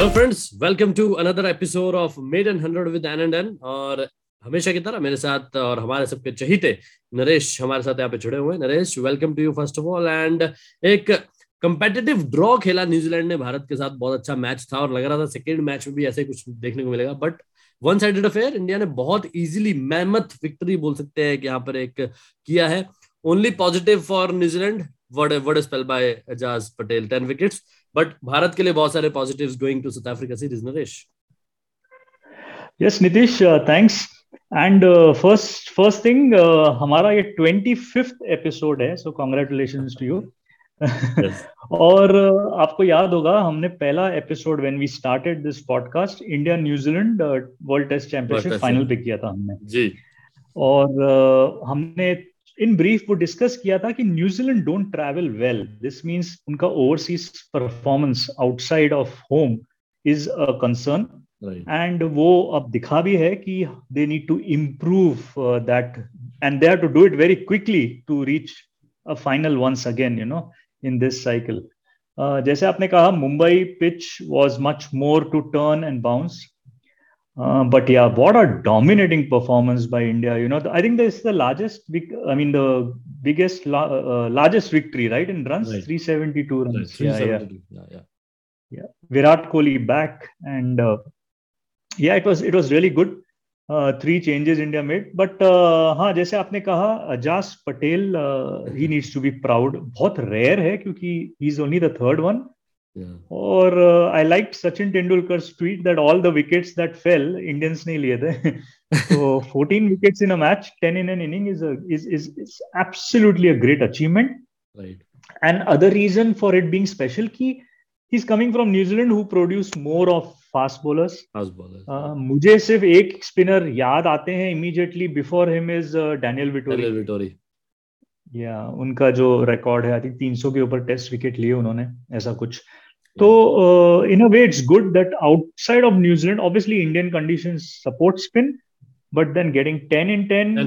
Hello friends welcome to another episode of made and hundred with N and N और हमेशा की तरह मेरे साथ और हमारे सबके चहीते नरेश हमारे साथ यहाँ पे जुड़े हुए Naresh welcome to you first of all and एक कंपेटिटिव ड्रॉ खेला न्यूजीलैंड ने भारत के साथ। बहुत अच्छा मैच था और लग रहा था सेकेंड मैच में भी ऐसे कुछ देखने को मिलेगा। But one sided affair India ने बहुत इजीली मैमथ विक्ट्री बोल सकते हैं कि यहाँ पर एक किया है। Only positive for New Zealand word word spell by Ajaz Patel ten wickets but Bharat के लिए बहुत सारे positives going to South Africa series Naresh yes Nitish thanks and first first thing हमारा ये ट्वेंटी फिफ्थ एपिसोड है so congratulation to you और uh, आपको याद होगा हमने पहला episode when we started this podcast India New Zealand world test championship final पे किया था हमने जी और uh, हमने इन ब्रीफ वो डिस्कस किया था कि New Zealand don't travel well this means उनका overseas performance outside of home is a concern and वो अब दिखा भी है कि they need to improve that and they have to do it very quickly to reach a final once again you know in this cycle जैसे आपने कहा Mumbai pitch was much more to turn and bounce Uh, but yeah, what a dominating performance by India. You know, I think this is the largest, I mean, the biggest, uh, largest victory, right? In runs, right. 372 runs. Right. 372. Yeah, yeah, yeah. Yeah. Virat Kohli back. And uh, yeah, it was, it was really good. Three changes India made but हाँ जैसे आपने कहा Ajaz Patel he needs to be proud बहुत rare है क्योंकि he is only the third one और I like Sachin Tendulkar tweet that all the wickets that fell Indians ने लिए थे तो 14 wickets in a match 10 in an inning is a is is, is absolutely a great achievement. Right. And other reason for it being special ki he's coming from new zealand who produce more of fast bowlers fast bowler uh, मुझे सिर्फ़ एक spinner याद आते हैं immediately before him is Daniel Vettori Vettori या उनका जो record है आई थिंक 300 के ऊपर टेस्ट विकेट लिए उन्होंने ऐसा कुछ। तो in a way it's good that outside of New Zealand obviously Indian conditions support spin but then getting 10 in 10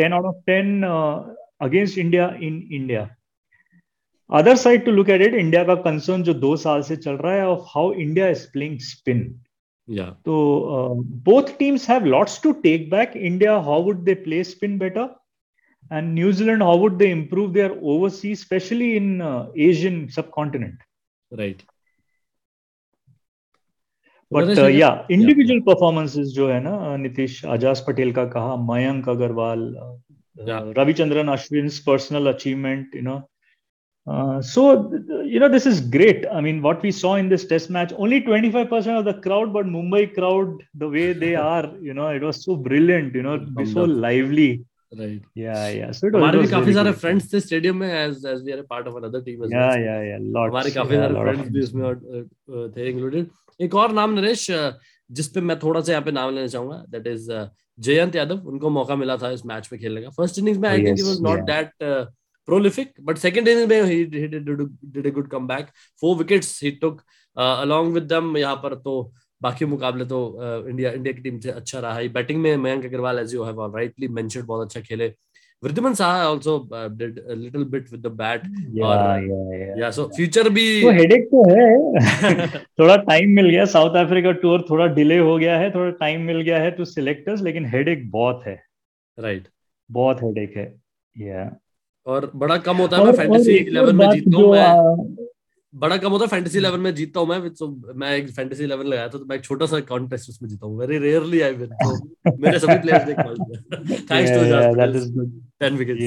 10 out of 10 against India in India other side to look at it India का concern जो दो साल से चल रहा है of how India is playing spin तो both teams have lots to take back India how would they play spin better and New Zealand, how would they improve their overseas, especially in uh, Asian subcontinent? Right but या individual performances जो है ना नीतीश आजाज पटेल का कहा Mayank Agarwal Ravichandran Ashwin personal achievement you know so you know this is great I mean what we saw in this test match only 25 percent of the crowd but Mumbai crowd the way they are you know it was so brilliant you know so lively right. Yeah yeah. हमारे भी काफ़ी सारे friends थे stadium में as as we are part of another team yeah yeah yeah. Lots हमारे काफ़ी सारे friends भी उसमें थे. इंक्लूडेड एक और नाम नरेश जिस पे मैं थोड़ा सा यहाँ पे नाम लेना चाहूँगा दैट इज़ जयंत यादव। उनको मौका मिला था इस मैच में खेलने का। फ़र्स्ट इनिंग्स में I think was not that prolific but second innings में he, he did, did, did a good comeback. Four wickets he took uh, along with them यहाँ पर तो बाकी मुकाबले तो इंडिया इंडिया की टीम से अच्छा रहा है। बैटिंग में Mayank Agarwal as you have rightly mentioned बहुत अच्छा खेले। Wriddhiman Saha also did a little bit with the bat और या सो फ्यूचर भी तो हेडेक तो है। थोड़ा टाइम मिल गया। साउथ अफ्रीका टूर थोड़ा डिले हो गया है। थोड़ा टाइम मिल गया है टू सिलेक्टर्स लेकिन हेडेक बहुत है। Right right. बहुत हेडेक है। या और बड़ा कम होता है मैं फैंटेसी 11 में जीतता हूँ मैं। बड़ा कम होता है फैंटेसी 11 में जीतता हूँ मैं so, मैं एक फैंटेसी 11 लगाया था तो मैं एक छोटा सा कॉन्टेस्ट उसमें जीता हूँ वेरी रेयरली आई विन तो मेरे सभी प्लेयर्स देख पाए thanks to that is 10 wickets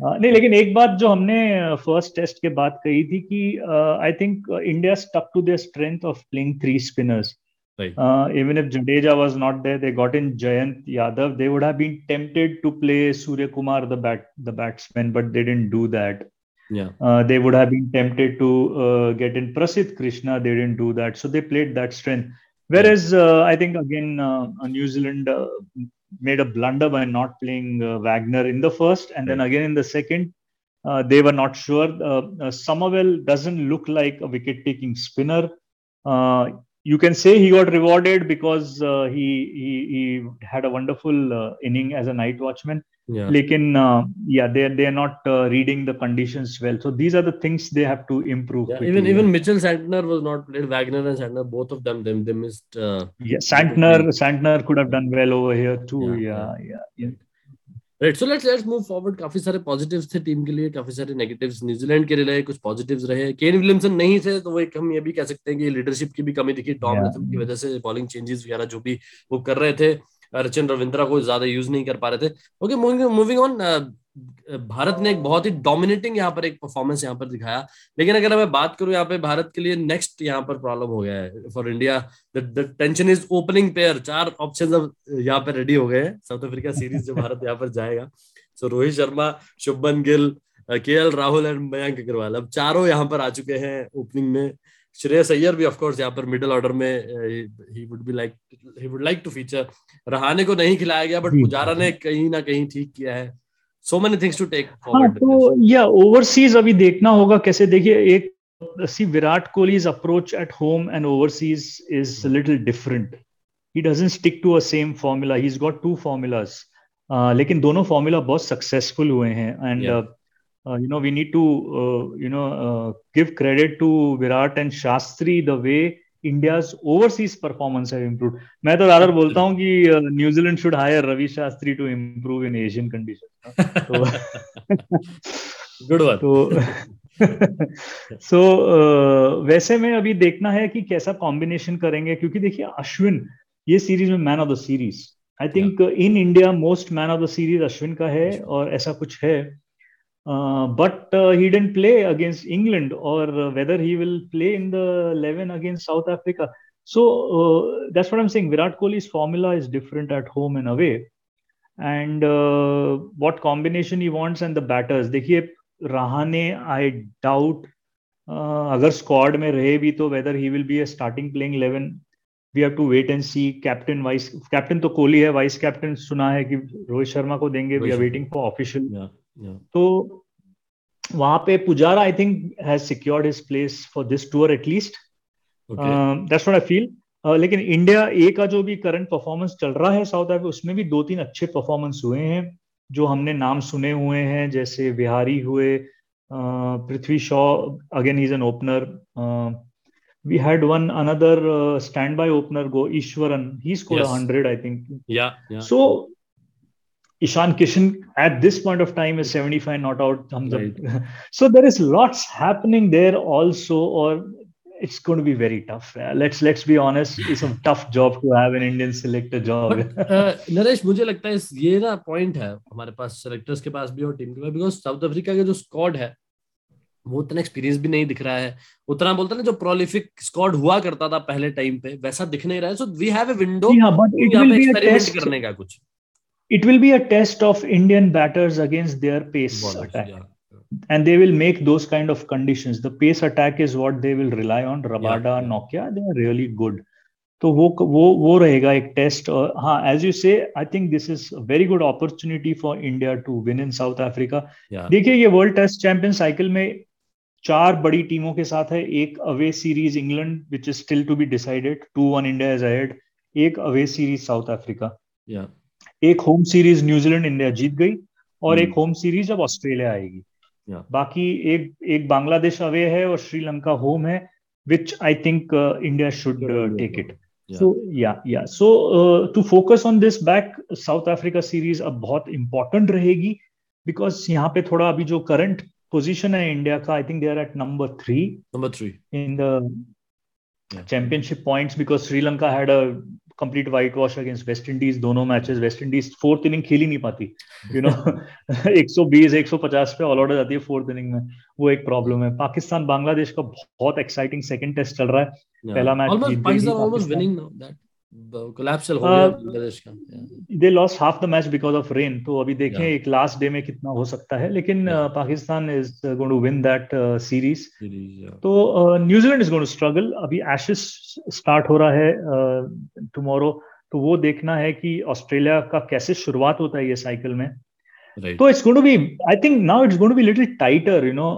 नहीं लेकिन एक बात जो हमने फ़र्स्ट टेस्ट के बाद कही थी कि I think India stuck to their strength of playing three spinners. Uh, even if Jadeja was not there, they got in Jayant Yadav. They would have been tempted to play Surya Kumar, the bat, the batsman, but they didn't do that. Yeah. Uh, they would have been tempted to uh, get in Prasidh Krishna. They didn't do that. So they played that strength. Whereas uh, I think again, uh, New Zealand uh, made a blunder by not playing uh, Wagner in the first, and then again in the second, they were not sure. Somerville doesn't look like a wicket-taking spinner. You can say he got rewarded because uh, he, he he had a wonderful uh, inning as a night watchman. Yeah. Lekin, uh, yeah, they they are not uh, reading the conditions well. So these are the things they have to improve. Yeah, even even Mitchell Santner was not played. Wagner and Santner, both of them, them they missed. Uh, yeah, Santner Santner could have done well over here too. Yeah, Yeah, yeah, yeah. Right so let's let's move forward काफ़ी सारे positives थे team के लिए काफ़ी सारे negatives New Zealand के लिए कुछ पॉजिटिव्स रहे। केन विलियमसन नहीं थे तो वो एक हम ये भी कह सकते हैं कि लीडरशिप की भी कमी दिखी। Tom Yeah. की वजह से बॉलिंग चेंजेस वगैरह जो भी वो कर रहे थे रचिन रविंद्रा को ज़्यादा यूज़ नहीं कर पा रहे थे। ओके मूविंग ऑन भारत ने एक बहुत ही डोमिनेटिंग यहाँ पर एक परफॉर्मेंस यहाँ पर दिखाया। लेकिन अगर मैं बात करूँ यहाँ पे भारत के लिए नेक्स्ट यहाँ पर प्रॉब्लम हो गया है। For India the tension is opening pair चार ऑप्शन अब यहाँ पे रेडी हो गए हैं। साउथ अफ्रीका सीरीज़ जो भारत यहाँ पर जाएगा। सो Rohit Sharma Shubman Gill K L Rahul and Mayank Agarwal अब चारों यहाँ पर आ चुके हैं ओपनिंग में। श्रेयस अय्यर भी ऑफकोर्स यहाँ पर मिडिल ऑर्डर में he would be like he would like to feature Rahane को नहीं खिलाया गया बट पुजारा ने कहीं ना कहीं ठीक किया है। So many things to take forward तो या ओवरसीज अभी देखना होगा कैसे देखिए एक सी Virat Kohli's approach at home and overseas is little different he doesn't stick to a same formula he is got two formulas लेकिन दोनों फॉर्मूला बहुत सक्सेसफुल हुए हैं. And Yeah. you know we need to uh, you know uh, give credit to Virat and Shastri the way India's overseas performance have improved. मैं तो rather बोलता हूँ कि New Zealand should hire Ravi Shastri to improve in Asian conditions. तो good one तो सो वैसे में अभी देखना है कि कैसा कॉम्बिनेशन करेंगे क्योंकि देखिए अश्विन ये सीरीज़ में man of the series I think in India most man of the series Ashwin का है और ऐसा कुछ है। but he didn't play against England और whether he will play in the 11 against South Africa so uh, that's what i'm saying virat kohli's formula is different at home and away and uh, what combination he wants and the batters देखिए Rahane I doubt अगर squad में रहे भी तो whether he will be a starting playing 11 we have to wait and see captain vice captain तो कोहली है vice captain सुना है कि रोहित शर्मा को देंगे we are waiting for official तो वहाँ पे Pujara I think has secured his place for this tour at least that's what I feel लेकिन इंडिया ए का जो भी करंट परफॉर्मेंस चल रहा है साउथ अफ्रीका उसमें भी दो तीन अच्छे परफॉर्मेंस हुए हैं जो हमने नाम सुने हुए हैं जैसे बिहारी हुए Prithvi Shaw again is an opener we had one another uh, standby opener go Ishwaran. He scored Yes. a hundred, I think. Yeah, yeah. So Ishan Kishan at this point of time is 75 not out thumbs Right. up. so there is lots happening there also, or it's going to be very tough. Yeah, Let's let's be honest. It's a tough job to have an Indian selector job. But, uh, Naresh मुझे लगता है इस- ये ना point है हमारे पास selectors के पास भी और टीम के पास बिकॉज़ साउथ अफ्रीका का जो स्क्वाड है वो उतना एक्सपीरियंस भी नहीं दिख रहा है उतना बोलते ना जो प्रोलिफिक स्क्वाड हुआ करता था पहले टाइम पे वैसा दिख नहीं रहा है so we have a window yeah, but it यहाँ will पे be a एक्सपेरिमेंट test. करने का कुछ It will be a test of Indian batters against their pace Ballers, attack. yeah. and they will make those kind of conditions. The pace attack is what they will rely on. Rabada, yeah. Nokia, they are really good. तो वो वो वो रहेगा एक test और हाँ as you say I think this is very good opportunity for India to win in South Africa Yeah. देखिए ये वर्ल्ड टेस्ट चैंपियन साइकिल में चार बड़ी टीमों के साथ है एक away series England which is still to be decided two one India is ahead एक away series South Africa Yeah. एक home series New Zealand India जीत गई और हम्म। एक होम सीरीज़ अब ऑस्ट्रेलिया आएगी बाकी एक एक बांग्लादेश अवे है और श्रीलंका होम है which I think India should take it so yeah yeah so to focus on this back South Africa series अब बहुत इंपॉर्टेंट रहेगी बिकॉज़ यहाँ पे थोड़ा अभी जो करंट पोजीशन है इंडिया का I think they are at number three three. in the Yeah. championship points because Sri Lanka had a complete wash against West Indies दोनों matches West Indies fourth inning खेल ही नहीं पाती। You know 120 150 पे all out हो जाती है fourth inning में। वो एक प्रॉब्लम है। पाकिस्तान बांग्लादेश का बहुत एक्साइटिंग सेकंड टेस्ट चल रहा है। Yeah. पहला मैच कोलैप्सल हो गया Uh, बांग्लादेश का। They lost half the match because of rain तो अभी देखें एक लास्ट डे में कितना हो सकता है लेकिन Pakistan is going to win that series तो New Zealand is going to struggle अभी एशेस स्टार्ट हो रहा है टुमारो तो वो देखना है कि ऑस्ट्रेलिया का कैसे शुरुआत होता है ये साइकिल में. तो it's going to be I think now it's going to be little tighter you know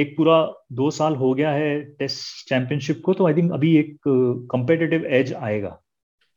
एक पूरा दो साल हो गया है टेस्ट चैंपियनशिप को तो आई थिंक अभी एक कंपेटेटिव uh, एज आएगा।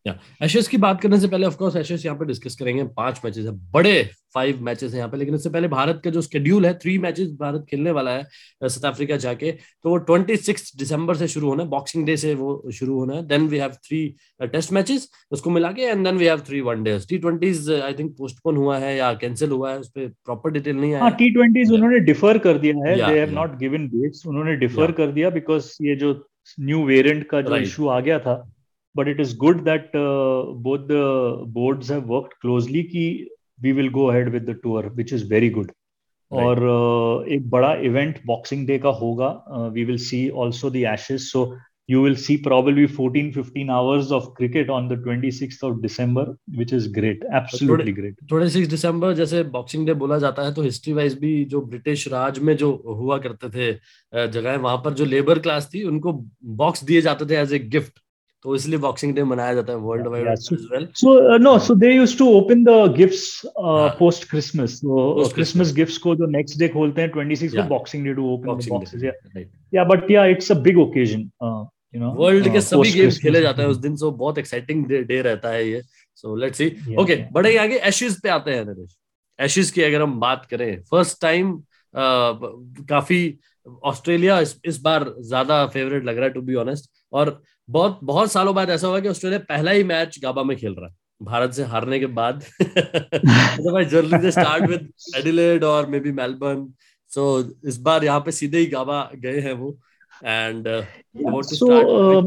एशेस की बात करने से पहले ऑफ़ कोर्स एशेस यहाँ पे डिस्कस करेंगे। पाँच मैचेस है बड़े फाइव मैचेस है यहाँ पे। लेकिन इससे पहले भारत का जो शेड्यूल है थ्री मैचेस भारत खेलने वाला है साउथ अफ्रीका जाके तो वो ट्वेंटी सिक्स दिसंबर से शुरू होना है। बॉक्सिंग डे से वो शुरू होना है। Then we have three test matches उसको मिला के and then we have three one days T twenties I think postpone हुआ है या कैंसिल हुआ है उस पर प्रॉपर डिटेल नहीं आया। टी ट्वेंटीज उन्होंने डिफर कर दिया है। They have not given dates उन्होंने डिफर कर दिया बिकॉज़ ये जो न्यू वेरिएंट का जो इशू आ गया था but it is good that uh, both the boards have worked closely ki we will go ahead with the tour which is very good right. और uh, एक बड़ा इवेंट बॉक्सिंग डे का होगा we will see also the Ashes so you will see probably 14 15 hours of cricket on the 26th of december which is great absolutely great 26 दिसंबर जैसे boxing day बोला जाता है तो हिस्ट्री वाइज भी जो British Raj में जो हुआ करते थे जगह वहाँ पर जो लेबर क्लास थी उनको बॉक्स दिए जाते थे एज ए गिफ्ट तो इसलिए बॉक्सिंग डे मनाया जाता है world wide as well so no so they used to open the gifts post Christmas so Christmas gifts को जो नेक्स्ट डे खोलते हैं 26 को boxing day to open the boxes yeah yeah but yeah it's a big occasion you know world के सभी games खेले जाते हैं उस दिन सो बहुत एक्साइटिंग डे रहता है ये. सो लेट्स सी ओके बड़े आगे एशेस पे आते हैं नरेश एशेस की अगर हम बात करें फ़र्स्ट टाइम uh, काफ़ी ऑस्ट्रेलिया इस, इस बार ज़्यादा फेवरेट लग रहा है टू बी ऑनेस्ट और बहुत बहुत सालों बाद ऐसा हुआ कि ऑस्ट्रेलिया पहला ही मैच गाबा में खेल रहा है। भारत से हारने के बाद। जर्नली स्टार्ट विद एडिलेड और मे बी मेलबर्न सो इस बार यहाँ पे सीधे ही गाबा गए हैं वो। And uh, yeah, so um,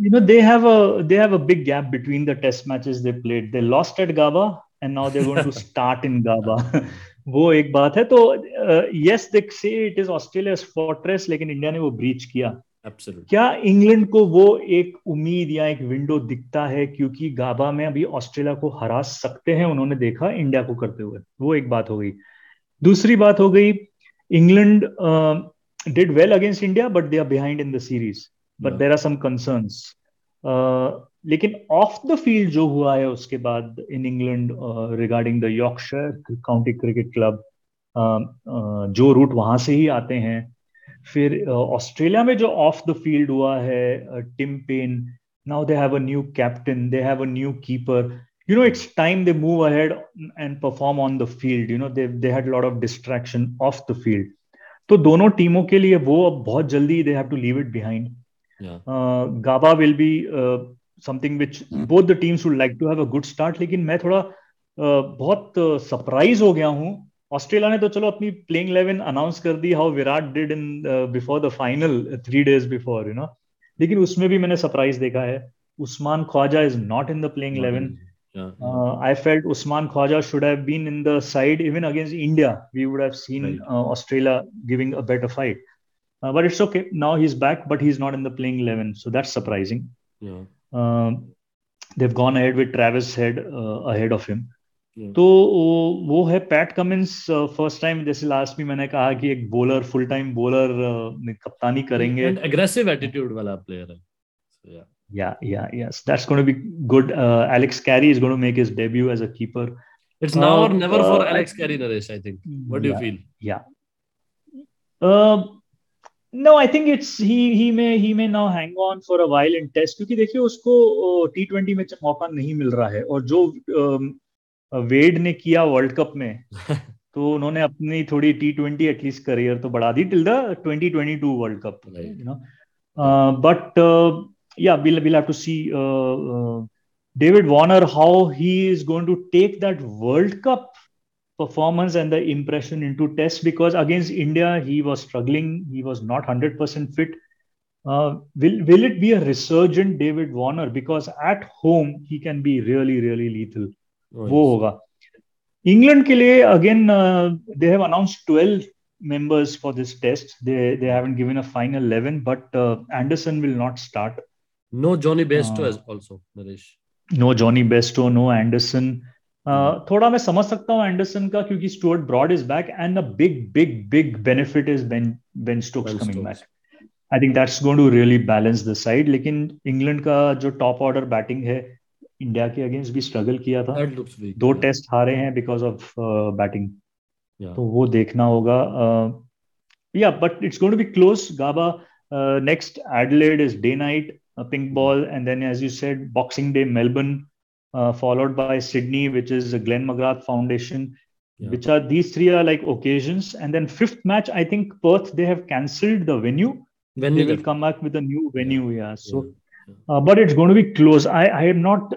you know they have a they have a big gap between the test matches they played. They lost at gaba and now they're going to start in gaba वो एक बात है तो yes they say it is Australia fortress लेकिन India ने वो breach किया। Absolutely. क्या इंग्लैंड को वो एक उम्मीद या एक विंडो दिखता है क्योंकि गाबा में अभी ऑस्ट्रेलिया को हरा सकते हैं उन्होंने देखा इंडिया को करते हुए? वो एक बात हो गई। दूसरी बात हो गई England did well against India but they are behind in the series but there are some concerns लेकिन ऑफ़ द फ़ील्ड जो हुआ है उसके बाद in England regarding the Yorkshire county cricket club Joe Root वहाँ से ही आते हैं फिर ऑस्ट्रेलिया में जो ऑफ़ द फ़ील्ड हुआ है Tim Paine now they have a new captain they have a new keeper you know it's time they move ahead and perform on the field. You know they they had a lot of distraction off the field. तो दोनों टीमों के लिए वो अब बहुत जल्दी they have to leave it behind Gabba will be something which both the teams would like to have a good start लेकिन मैं थोड़ा uh, बहुत सरप्राइज़ uh, हो गया हूँ ऑस्ट्रेलिया ने तो चलो अपनी प्लेइंग इलेवन अनाउंस कर दी how Virat did in before the final three days before you know लेकिन उसमें भी मैंने सरप्राइज़ देखा है Usman Khawaja is not in the playing eleven I felt Usman Khawaja should have been in the side even against India we would have seen Australia giving a better fight but it's okay now he is back but he is not in the playing eleven so that's surprising they've gone ahead with Travis Head uh, ahead of him. तो वो है Pat Cummins first time जैसे last में मैंने कहा कि एक bowler full time bowler कप्तानी करेंगे। एग्रेसिव एटीट्यूड वाला प्लेयर है। Yeah yeah yes that's gonna be good Alex Carey is gonna make his debut as a keeper it's now और never for Alex Carey Naresh I think what do you feel yeah no I think it's he he may he may now hang on for a while in test क्योंकि देखिए उसको T twenty में अच्छा मौका नहीं मिल रहा है। और जो um, वेड ने किया वर्ल्ड कप में तो उन्होंने अपनी थोड़ी टी ट्वेंटी एटलीस्ट करियर तो बढ़ा दी till the twenty twenty two World Cup you know but yeah will will have to see David Warner how he is going to take that World Cup performance and the impression into test because against India he was struggling he was not 100% fit uh, will will it be a resurgent David Warner because at home he can be really really lethal वो होगा। England के लिए again they have announce 12 members for this test they they haven't given a final 11 but Anderson will not start no Jonny Bairstow as also Naresh no Jonny Bairstow no Anderson थोड़ा मैं समझ सकता हूँ Anderson का क्योंकि Stuart Broad is back and a big big big benefit is Ben Ben Stokes coming back I think that's going to really balance the side लेकिन England का जो टॉप ऑर्डर बैटिंग है इंडिया के against भी struggle किया था दो test हारे हैं बिकॉज़ ऑफ़ बैटिंग तो वो देखना होगा yeah but it's going to be close Gabba next Adelaide is day night pink ball and then as you said boxing day Melbourne followed by Sydney, which is the Glenn McGrath Foundation. Yeah. Which are these three are like occasions, and then fifth match, I think Perth they have cancelled the venue. Venue they will come back with a new venue, yeah. yeah. So, yeah. Uh, but it's going to be close. I I am not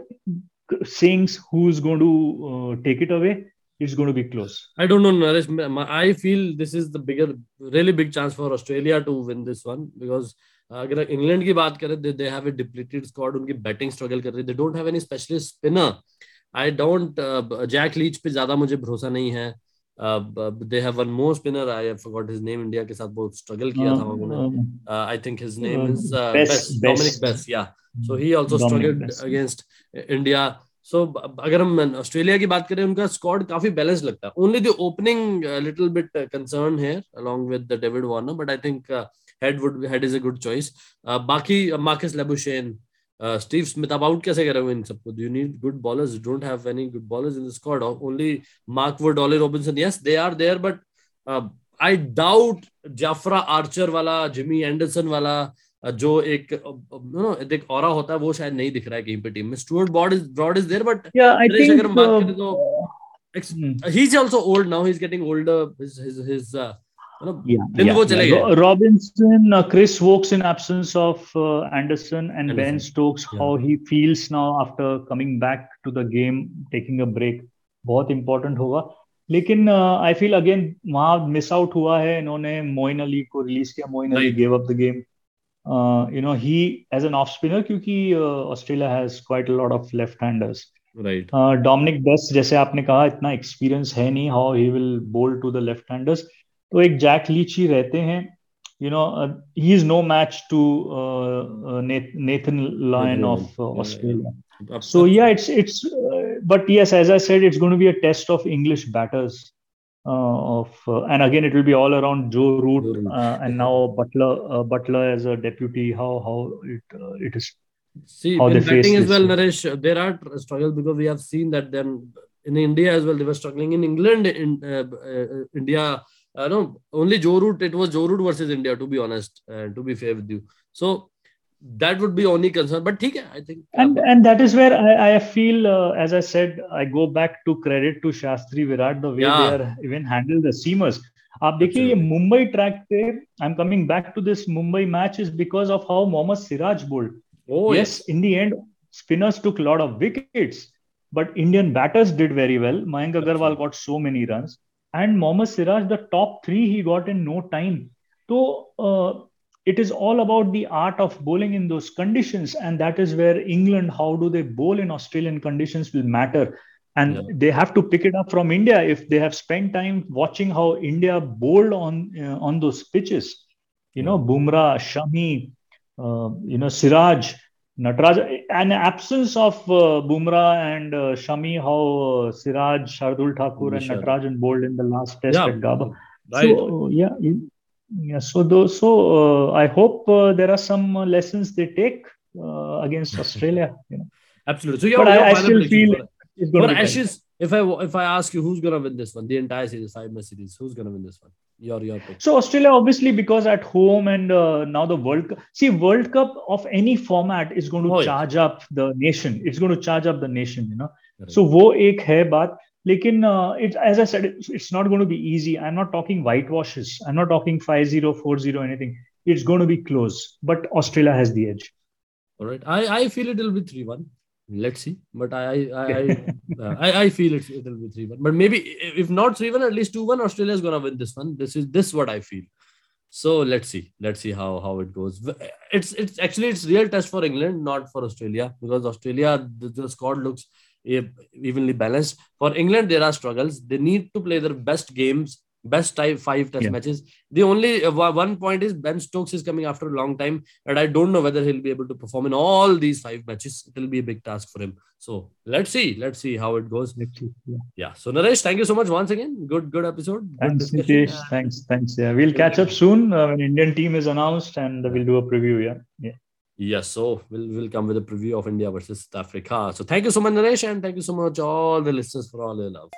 saying who's going to uh, take it away it's going to be close. I don't know, Naresh. I feel this is the bigger, really big chance for Australia to win this one because अगर England की बात करें they they have a depleted squad उनकी batting struggle कर रही है they don't have any specialist spinner I don't Jack Leach पे ज़्यादा मुझे भरोसा नहीं है they have one more spinner I have forgot his name India के साथ बहुत स्ट्रगल किया था उन्होंने। I think his name is Bess Dominic Bess yeah so he also struggled against India so अगर हम ऑस्ट्रेलिया की बात करें उनका स्क्वाड काफ़ी बैलेंस लगता है। Only the opening little bit concern है along with the David Warner but I think Head would Head is a good choice बाकी मार्कस लेबुशेन स्टीव स्मिथ अब आउट कैसे करेंगे इन सबको? You need good bowlers don't have any good bowlers in the squad only Mark Wood Ollie Robinson yes they are there but I doubt Jofra Archer वाला Jimmy Anderson वाला जो एक no एक ऑरा होता है वो शायद नहीं दिख रहा है कहीं पे टीम में. Stuart Broad is Broad is there but yeah अगर बात करें तो he is also old now he is getting older his his game taking break बहुत इंपॉर्टेंट होगा। लेकिन आई फील अगेन वहाँ मिस आउट हुआ है। इन्होंने मोइन अली को रिलीज़ किया। Moeen Ali gave up the game you know he as an off spinner क्योंकि Australia has quite lot of left handers Dominic best जैसे आपने कहा इतना एक्सपीरियंस है नहीं how he will bowl to the left handers तो एक Jack Leach ही रहते हैं. You know, uh, he is no match to uh, uh, Nathan Lyon of uh, Australia. Yeah. So yeah, it's it's. Uh, but yes, as I said, it's going to be a test of English batters. Uh, of uh, and again it will be all around Joe Root uh, and now Butler Butler as a deputy. How how it it is. See, how in batting as well, Naresh, there are struggles because we have seen that then in India as well they were struggling. In England, in India, uh, no, only Joe Root. It was Joe Root versus India, to be honest, uh, to be fair with you. So that would be only concern but ठीक I think and and that is where I, I feel uh, as I said I go back to credit to Shastri Virat the way yeah. they are even handle the seamers आप देखिए ये Mumbai track पे I am coming back to this Mumbai match is because of how Mohammed Siraj bowled oh yes in the end spinners took a lot of wickets but indian batters did very well mayank agarwal got so many runs and mohammad siraj the top 3 he got in no time. So uh, it is all about the art of bowling in those conditions. And that is where england how do they bowl in australian conditions will matter. And yeah. they have to pick it up from india if they have spent time watching how india bowled on uh, on those pitches. You know bumrah shami uh, you know siraj Nataraj, an absence of uh, Bumrah and uh, Shami, how uh, Siraj, Shardul Thakur, and Natarajan bowled in the last test yeah. at Gaba. Right. So, yeah, yeah so those so uh, i hope uh, there are some lessons they take uh, against australia you know absolutely so your, but I, I still feel but ashes if i if i ask you who's going to win this one the entire series five match series who's going to win this one your your pick so australia obviously because at home and uh, now the world cup see world cup of any format is going to oh, charge yeah. up the nation it's going to charge up the nation you know right. so wo ek hai baat Lekin, uh, it, as I said, it's, it's not going to be easy. I'm not talking whitewashes. I'm not talking 5 0, 4 0, anything. It's going to be close, but Australia has the edge. All right. I, I feel it will be 3 1. Let's see. But I I, I, uh, I, I, feel it, it will be 3 1. But maybe if not 3 1, at least 2 1, Australia is going to win this one. This is this what I feel. So let's see. Let's see how, how it goes. It's it's actually it's real test for England, not for Australia, because Australia the, the squad looks evenly balanced. For England, there are struggles. They need to play their best games, best type five test yeah. matches. The only uh, one point is Ben Stokes is coming after a long time, and I don't know whether he'll be able to perform in all these five matches. It will be a big task for him. So let's see. Let's see how it goes. Yeah. yeah. So Naresh, thank you so much once again. Good, good episode. Good thanks, Nitesh. Thanks, thanks. Yeah, we'll catch up soon uh, when Indian team is announced, and we'll do a preview. Yeah, yeah. Yes, so we'll, we'll come with a preview of India versus South Africa. So thank you so much, Naresh, and thank you so much, all the listeners, for all your love.